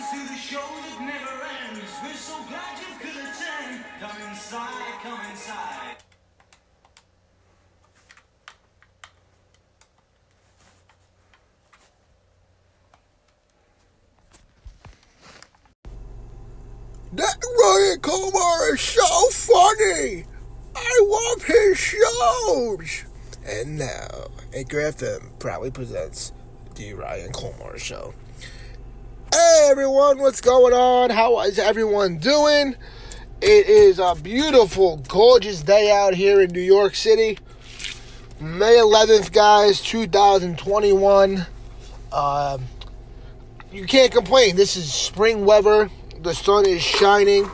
friends to the show that never ends. We're so glad you could attend. Come inside, come inside. That Ryan Kumar is so funny. I love his shows. And now, Anchor FM proudly presents the Ryan Kumar Show. Hey everyone, what's going on? How is everyone doing? It is a beautiful, gorgeous day out here in New York City. May 11th, guys, 2021. Um, you can't complain. This is spring weather. The sun is shining.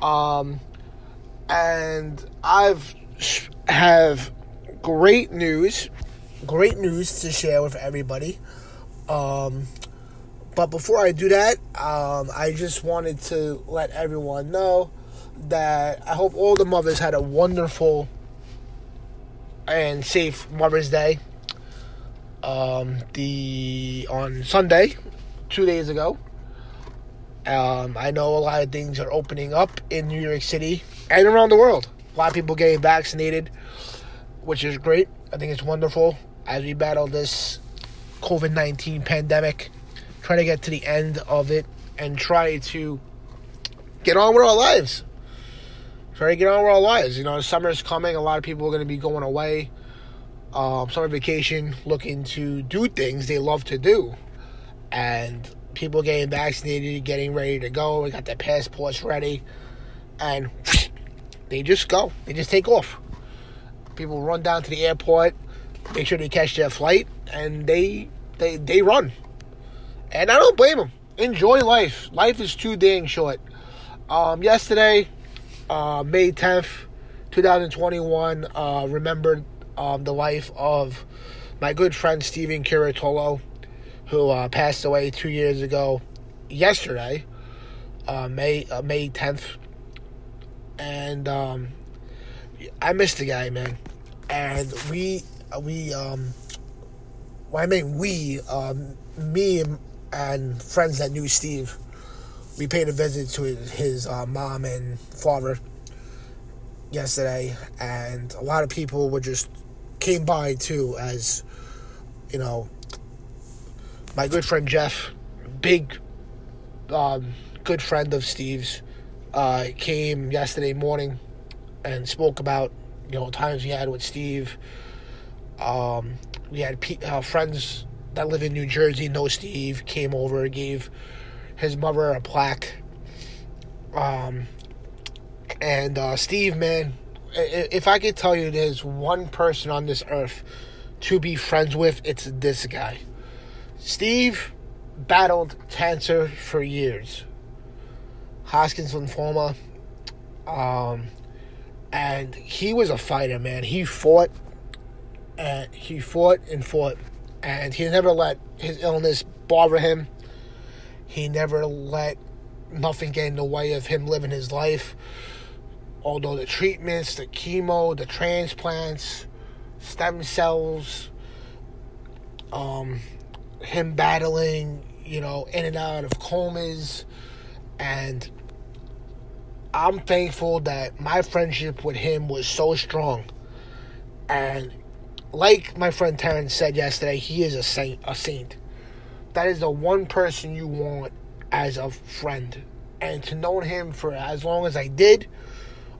Um, and I've have great news, great news to share with everybody. Um, but before I do that, um, I just wanted to let everyone know that I hope all the mothers had a wonderful and safe Mother's Day. Um, the on Sunday, two days ago. Um, I know a lot of things are opening up in New York City and around the world. A lot of people getting vaccinated, which is great. I think it's wonderful as we battle this COVID 19 pandemic, try to get to the end of it and try to get on with our lives. Try to get on with our lives. You know, summer's coming. A lot of people are going to be going away, um, summer vacation, looking to do things they love to do. And people getting vaccinated, getting ready to go. We got their passports ready. And they just go. They just take off. People run down to the airport, make sure they catch their flight, and they they they run. And I don't blame them. Enjoy life. Life is too dang short. Um, yesterday, uh, May tenth, two thousand twenty-one, uh, remembered um, the life of my good friend Stephen Curatolo, who uh, passed away two years ago. Yesterday, uh, May uh, May tenth, and um, I missed the guy, man. And we we um, well, I mean we um, me and, and friends that knew Steve, we paid a visit to his, uh, mom and father yesterday, and a lot of people were just came by too, as you know. My good friend Jeff, big, um, good friend of Steve's, uh, came yesterday morning and spoke about you know times we had with Steve. Um, we had pe- uh, friends that live in New Jersey know Steve came over gave his mother a plaque. Um, and uh, Steve, man, if I could tell you there's one person on this earth to be friends with, it's this guy. Steve battled cancer for years. Hodgkin's lymphoma. Um, and he was a fighter, man. He fought and he fought and fought and he never let his illness bother him. He never let nothing get in the way of him living his life. Although the treatments, the chemo, the transplants, stem cells, um, him battling, you know, in and out of comas. And I'm thankful that my friendship with him was so strong. And like my friend Terrence said yesterday, he is a saint. A saint. That is the one person you want as a friend. And to know him for as long as I did,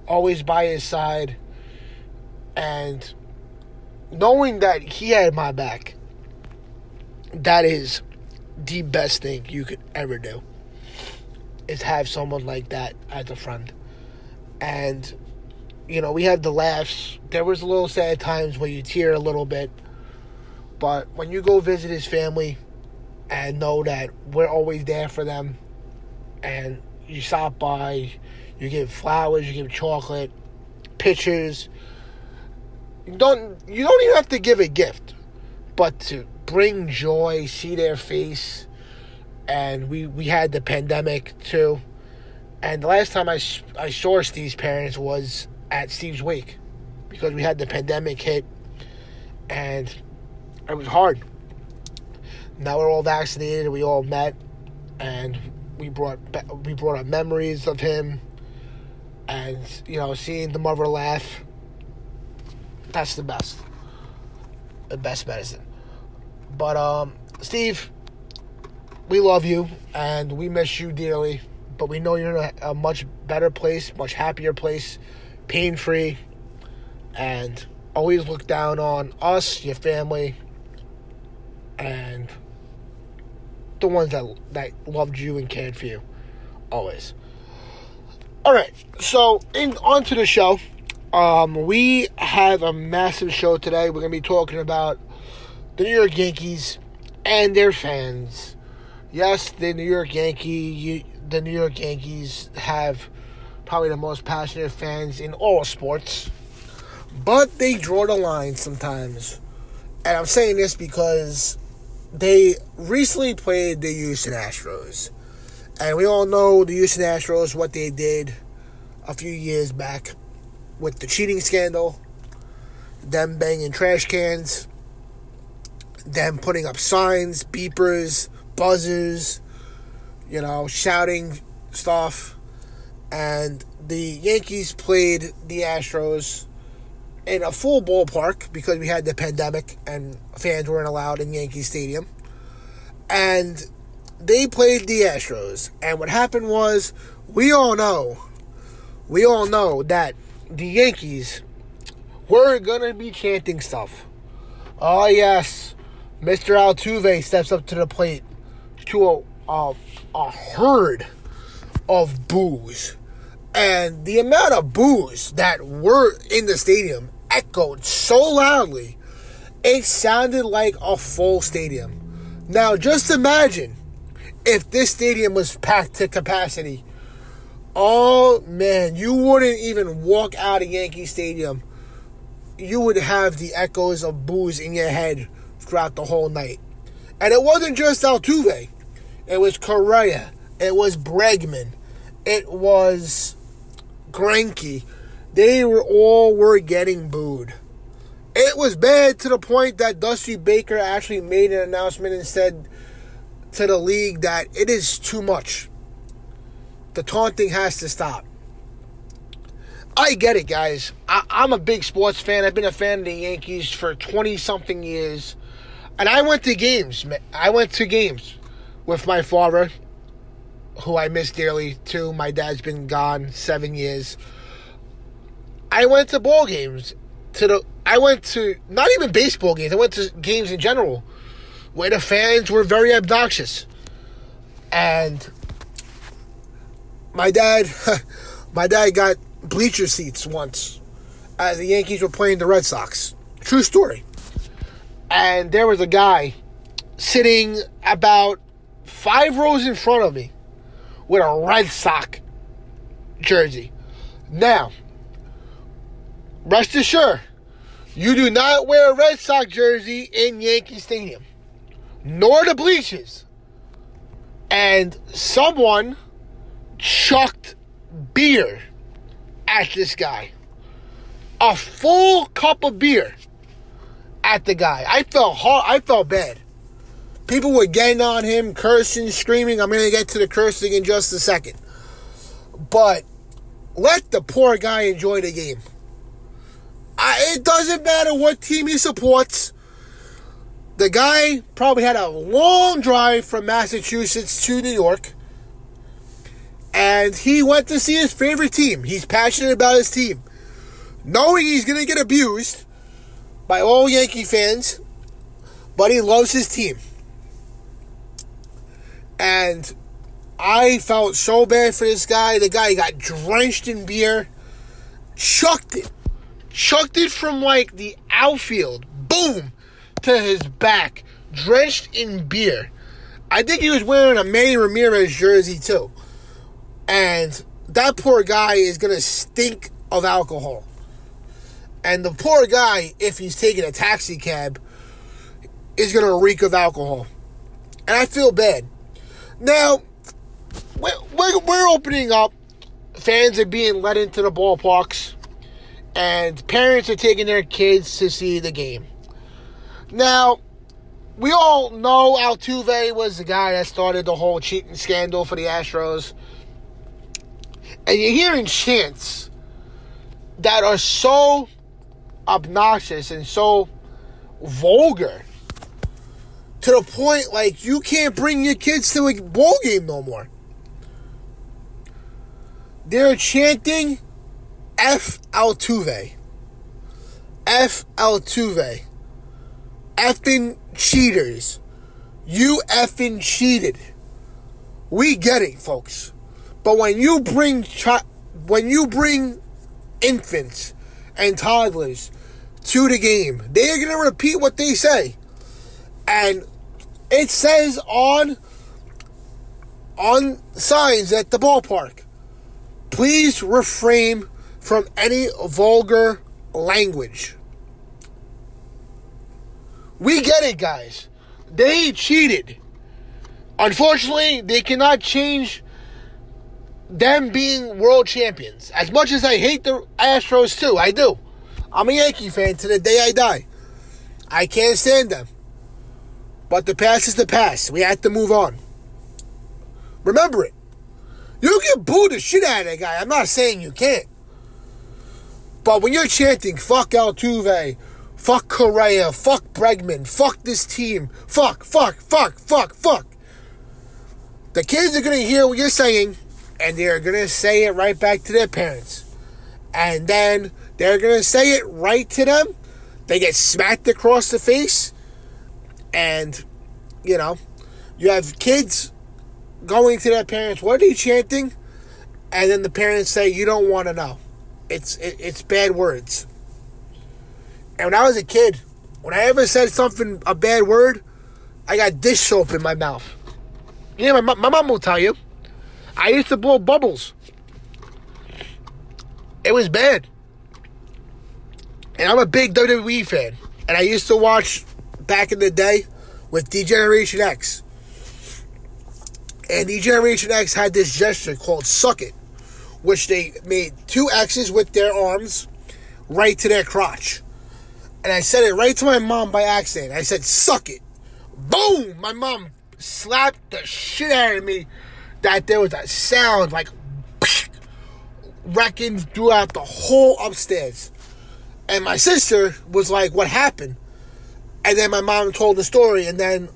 always by his side, and knowing that he had my back, that is the best thing you could ever do. Is have someone like that as a friend. And you know, we had the laughs. There was a little sad times where you tear a little bit. But when you go visit his family and know that we're always there for them and you stop by, you give flowers, you give chocolate, pictures. You don't you don't even have to give a gift, but to bring joy, see their face. And we we had the pandemic too. And the last time I, I saw Steve's parents was at Steve's wake because we had the pandemic hit and it was hard. Now we're all vaccinated we all met and we brought we brought up memories of him, and you know, seeing the mother laugh. That's the best, the best medicine. But um, Steve, we love you and we miss you dearly. But we know you're in a, a much better place, much happier place, pain free, and always look down on us, your family, and the ones that that loved you and cared for you, always. All right, so in onto the show. Um, we have a massive show today. We're gonna be talking about the New York Yankees and their fans. Yes, the New York Yankee, the New York Yankees have probably the most passionate fans in all sports, but they draw the line sometimes. And I'm saying this because they recently played the Houston Astros. And we all know the Houston Astros, what they did a few years back with the cheating scandal, them banging trash cans, them putting up signs, beepers, buzzers, you know, shouting stuff. And the Yankees played the Astros in a full ballpark because we had the pandemic and fans weren't allowed in Yankee Stadium. And they played the Astros. And what happened was, we all know, we all know that the Yankees were going to be chanting stuff. Oh, yes. Mr. Altuve steps up to the plate to a, a, a herd of boos. And the amount of boos that were in the stadium echoed so loudly, it sounded like a full stadium. Now, just imagine if this stadium was packed to capacity Oh man, you wouldn't even walk out of Yankee Stadium. You would have the echoes of boos in your head throughout the whole night. And it wasn't just Altuve. It was Correa. It was Bregman. It was Greinke. They were all were getting booed. It was bad to the point that Dusty Baker actually made an announcement and said to the league that it is too much the taunting has to stop. I get it, guys. I, am a big sports fan. I've been a fan of the Yankees for 20 something years. And I went to games. I went to games with my father, who I miss dearly too. My dad's been gone seven years. I went to ball games. To the I went to not even baseball games. I went to games in general where the fans were very obnoxious. And my dad, my dad got bleacher seats once as the Yankees were playing the Red Sox. True story. And there was a guy sitting about five rows in front of me with a Red Sox jersey. Now, rest assured, you do not wear a Red Sox jersey in Yankee Stadium, nor the bleachers. And someone chucked beer at this guy. A full cup of beer at the guy. I felt hard, I felt bad. People were getting on him, cursing, screaming. I'm going to get to the cursing in just a second. But let the poor guy enjoy the game. I, it doesn't matter what team he supports. The guy probably had a long drive from Massachusetts to New York and he went to see his favorite team. He's passionate about his team. Knowing he's going to get abused by all Yankee fans, but he loves his team. And I felt so bad for this guy. The guy got drenched in beer, chucked it, chucked it from like the outfield, boom, to his back, drenched in beer. I think he was wearing a Manny Ramirez jersey too. And that poor guy is going to stink of alcohol. And the poor guy, if he's taking a taxi cab, is going to reek of alcohol. And I feel bad. Now, we're, we're opening up. Fans are being let into the ballparks. And parents are taking their kids to see the game. Now, we all know Altuve was the guy that started the whole cheating scandal for the Astros. And you're hearing chants that are so obnoxious and so vulgar to the point like you can't bring your kids to a ball game no more. They're chanting F Altuve. F Altuve. Effing cheaters. You effing cheated. We get it, folks. But when you bring chi- when you bring infants and toddlers to the game, they're gonna repeat what they say. And it says on on signs at the ballpark, please refrain from any vulgar language. We get it, guys. They cheated. Unfortunately, they cannot change them being world champions. As much as I hate the Astros, too, I do. I'm a Yankee fan to the day I die. I can't stand them. But the past is the past. We have to move on. Remember it. You can boo the shit out of that guy. I'm not saying you can't. But when you're chanting, fuck Altuve, fuck Correa, fuck Bregman, fuck this team, fuck, fuck, fuck, fuck, fuck. The kids are going to hear what you're saying, and they're going to say it right back to their parents. And then they're going to say it right to them. They get smacked across the face. And, you know, you have kids going to their parents, what are you chanting? And then the parents say, you don't want to know. It's, it, it's bad words. And when I was a kid, when I ever said something, a bad word, I got dish soap in my mouth. Yeah, my, my mom will tell you. I used to blow bubbles. It was bad. And I'm a big WWE fan. And I used to watch back in the day with D-Generation X. And D-Generation X had this gesture called Suck It, which they made two X's with their arms right to their crotch. And I said it right to my mom by accident. I said, Suck it. Boom! My mom slapped the shit out of me that there was a sound like wrecking throughout the whole upstairs. And my sister was like, What happened? And then my mom told the story, and then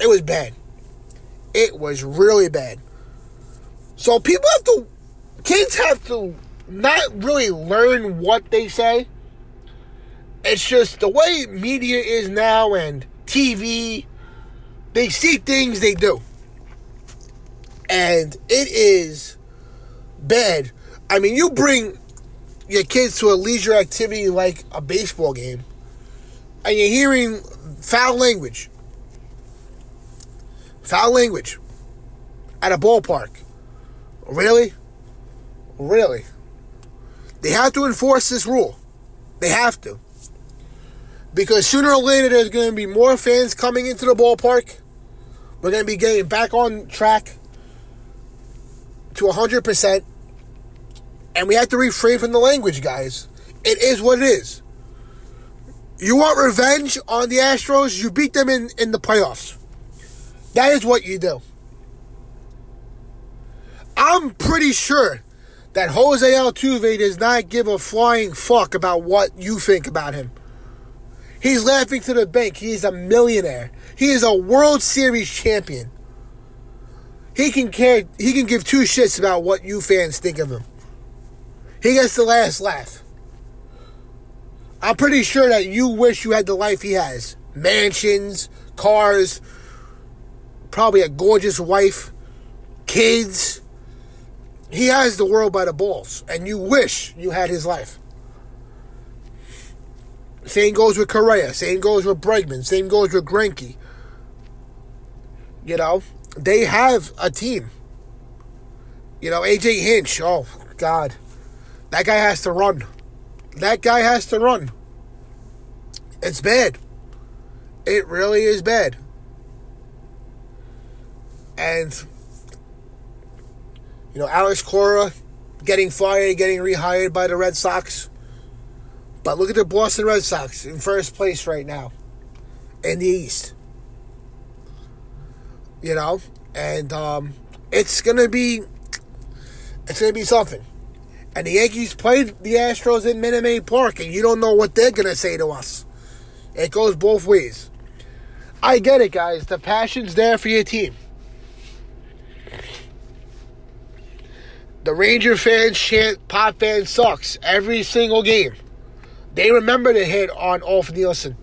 it was bad. It was really bad. So people have to, kids have to not really learn what they say. It's just the way media is now and TV, they see things they do. And it is bad. I mean, you bring your kids to a leisure activity like a baseball game, and you're hearing foul language. Foul language at a ballpark. Really? Really? They have to enforce this rule. They have to. Because sooner or later there's going to be more fans coming into the ballpark. We're going to be getting back on track to 100%. And we have to refrain from the language, guys. It is what it is. You want revenge on the Astros? You beat them in, in the playoffs. That is what you do. I'm pretty sure that Jose Altuve does not give a flying fuck about what you think about him. He's laughing to the bank. He is a millionaire. He is a World Series champion. He can care. He can give two shits about what you fans think of him. He gets the last laugh. I'm pretty sure that you wish you had the life he has. Mansions, cars, probably a gorgeous wife, kids. He has the world by the balls, and you wish you had his life. Same goes with Correa. Same goes with Bregman. Same goes with Greinke. You know, they have a team. You know, AJ Hinch. Oh God, that guy has to run. That guy has to run. It's bad. It really is bad. And you know, Alex Cora getting fired, getting rehired by the Red Sox. But look at the Boston Red Sox in first place right now in the East. You know, and um, it's gonna be it's gonna be something. And the Yankees played the Astros in Minute Maid Park, and you don't know what they're gonna say to us. It goes both ways. I get it, guys. The passion's there for your team. The Ranger fans chant "Potvin sucks" every single game. They remember the hit on Ulf Nilsson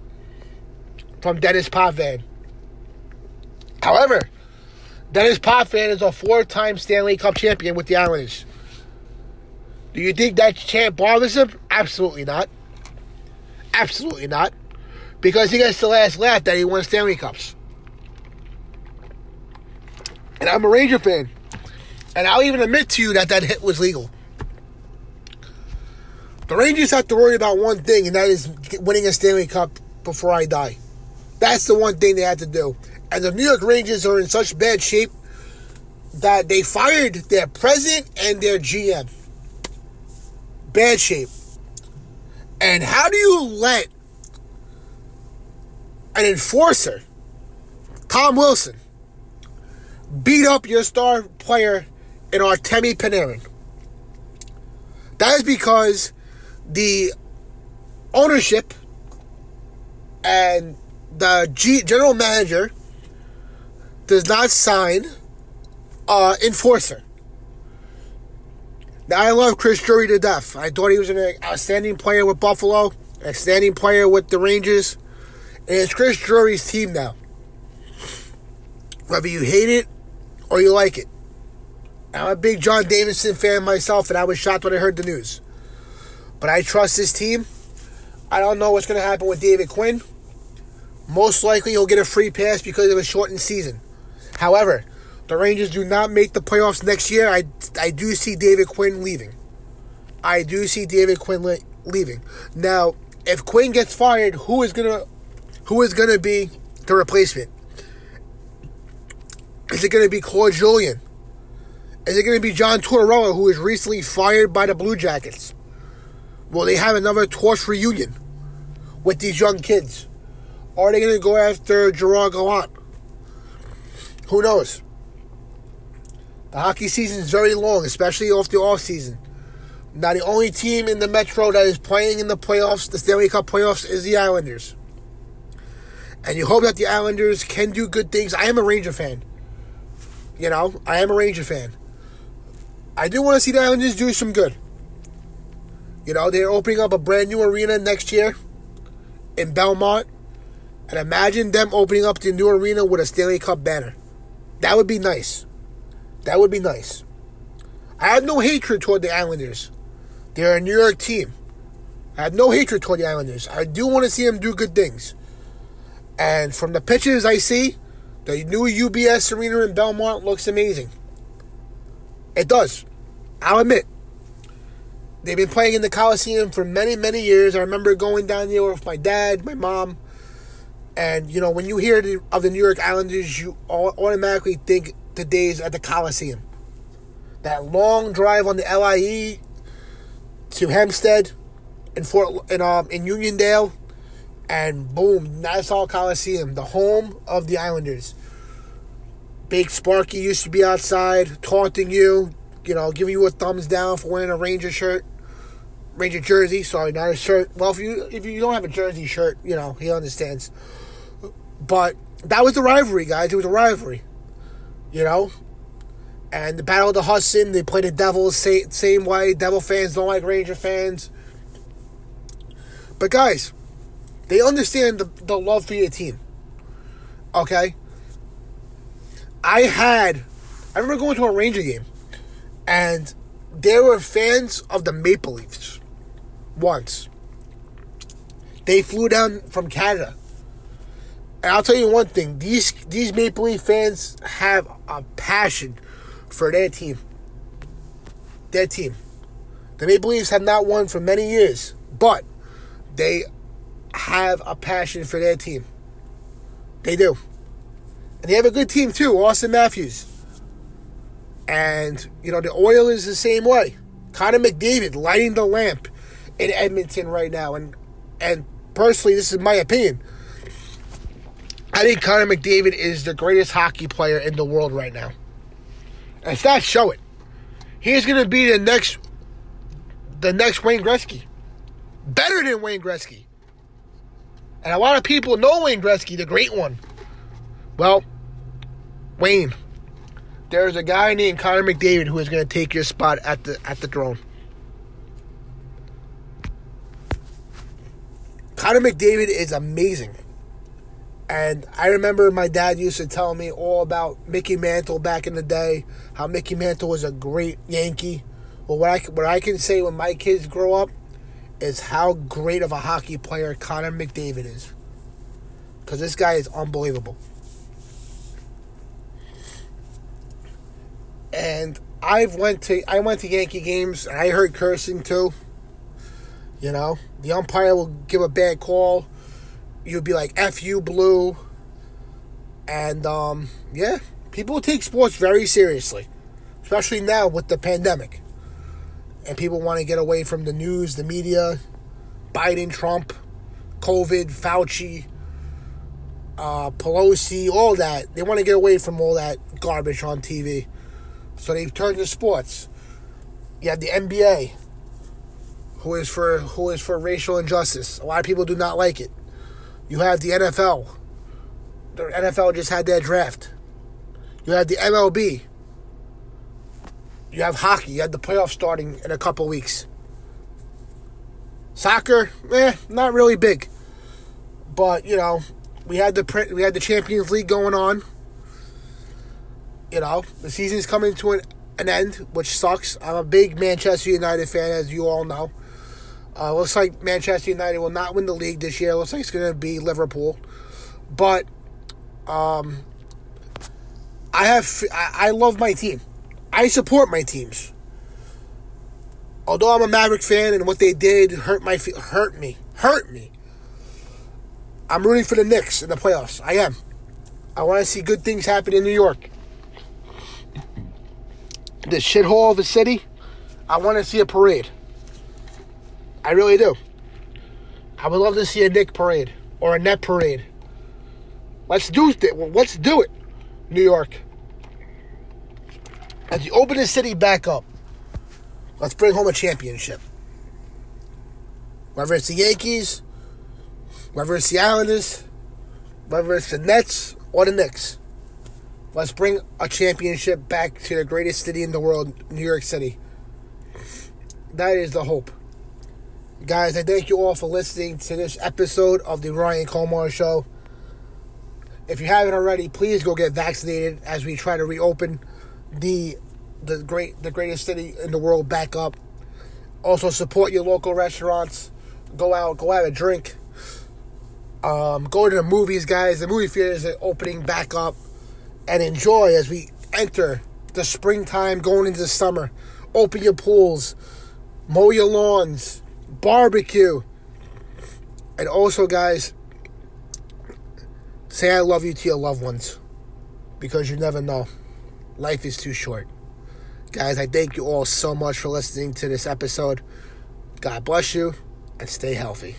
from Denis Potvin. However, Denis Potvin is a four-time Stanley Cup champion with the Islanders. Do you think that chant bothers him? Absolutely not. Absolutely not. Because he gets the last laugh that he won Stanley Cups. And I'm a Ranger fan. And I'll even admit to you that that hit was legal. The Rangers have to worry about one thing, and that is winning a Stanley Cup before I die. That's the one thing they have to do. And the New York Rangers are in such bad shape that they fired their president and their GM. Bad shape. And how do you let an enforcer, Tom Wilson, beat up your star player in Artemi Panarin? That is because the ownership and the G- general manager does not sign uh, enforcer. I love Chris Drury to death. I thought he was an outstanding player with Buffalo, an outstanding player with the Rangers. And it's Chris Drury's team now. Whether you hate it or you like it. I'm a big John Davidson fan myself, and I was shocked when I heard the news. But I trust this team. I don't know what's going to happen with David Quinn. Most likely he'll get a free pass because of a shortened season. However, the Rangers do not make the playoffs next year. I, I do see David Quinn leaving. I do see David Quinn le- leaving. Now, if Quinn gets fired, who is gonna who is gonna be the replacement? Is it gonna be Claude Julien? Is it gonna be John Tortorella, who was recently fired by the Blue Jackets? Will they have another Torts reunion with these young kids? Are they gonna go after Gerard Gallant? Who knows? The hockey season is very long, especially off the off season. Now, the only team in the Metro that is playing in the playoffs, the Stanley Cup playoffs, is the Islanders. And you hope that the Islanders can do good things. I am a Ranger fan. You know, I am a Ranger fan. I do want to see the Islanders do some good. You know, they're opening up a brand new arena next year in Belmont. And imagine them opening up the new arena with a Stanley Cup banner. That would be nice. That would be nice. I have no hatred toward the Islanders. They're a New York team. I have no hatred toward the Islanders. I do want to see them do good things. And from the pictures I see, the new UBS Arena in Belmont looks amazing. It does. I'll admit. They've been playing in the Coliseum for many, many years. I remember going down there with my dad, my mom. And, you know, when you hear the, of the New York Islanders, you automatically think the days at the Coliseum. That long drive on the LIE to Hempstead in Fort in um in Uniondale, and boom, Nassau Coliseum, the home of the Islanders. Big Sparky used to be outside taunting you, you know, giving you a thumbs down for wearing a Ranger shirt, Ranger jersey. Sorry, not a shirt. Well, if you if you don't have a jersey shirt, you know he understands. But that was the rivalry, guys. It was a rivalry, you know. And the Battle of the Hudson, they play the Devils same, same way. Devil fans don't like Ranger fans. But guys, they understand the, the love for your team. Okay? I had, I remember going to a Ranger game, and there were fans of the Maple Leafs once. They flew down from Canada. And I'll tell you one thing, these these Maple Leaf fans have a passion for their team. Their team. The Maple Leafs have not won for many years, but they have a passion for their team. They do. And they have a good team too, Auston Matthews. And, you know, the oil is the same way. Connor McDavid lighting the lamp in Edmonton right now. And and personally, this is my opinion. I think Connor McDavid is the greatest hockey player in the world right now. And stats show it. He's going to be the next, the next Wayne Gretzky, better than Wayne Gretzky. And a lot of people know Wayne Gretzky, the great one. Well, Wayne, there's a guy named Connor McDavid who is going to take your spot at the at the throne. Connor McDavid is amazing. And I remember my dad used to tell me all about Mickey Mantle back in the day, how Mickey Mantle was a great Yankee. Well, what I, what I can say when my kids grow up is how great of a hockey player Connor McDavid is. Because this guy is unbelievable. And I've went to I went to Yankee games and I heard cursing too. You know, the umpire will give a bad call. You'll be like "F you, blue," and um, yeah, people take sports very seriously, especially now with the pandemic. And people want to get away from the news, the media, Biden, Trump, COVID, Fauci, uh, Pelosi, all that. They want to get away from all that garbage on TV. So they've turned to sports. You have the NBA, who is for who is for racial injustice. A lot of people do not like it. You have the NFL. The NFL just had their draft. You have the MLB. You have hockey. You have the playoffs starting in a couple weeks. Soccer, eh, not really big. But you know, we had the we had the Champions League going on. You know, the season's coming to an, an end, which sucks. I'm a big Manchester United fan, as you all know. Uh, looks like Manchester United will not win the league this year. Looks like it's going to be Liverpool. But um, I have I, I love my team. I support my teams. Although I'm a Maverick fan and what they did hurt my hurt me hurt me. I'm rooting for the Knicks in the playoffs. I am. I want to see good things happen in New York. The shithole of a city, I want to see a parade. I really do. I would love to see a Knick parade or a net parade. Let's do it. Let's do it, New York. As you open the city back up, let's bring home a championship. Whether it's the Yankees, whether it's the Islanders, whether it's the Nets or the Knicks, let's bring a championship back to the greatest city in the world, New York City. That is the hope. Guys, I thank you all for listening to this episode of the Ryan Colmar Show. If you haven't already, please go get vaccinated as we try to reopen the the great the greatest city in the world back up. Also support your local restaurants. Go out, go have a drink. Um, go to the movies, guys. The movie theaters are opening back up, and enjoy as we enter the springtime, going into the summer. Open your pools, mow your lawns, barbecue. And also, guys, say I love you to your loved ones because you never know. Life is too short. Guys, I thank you all so much for listening to this episode. God bless you and stay healthy.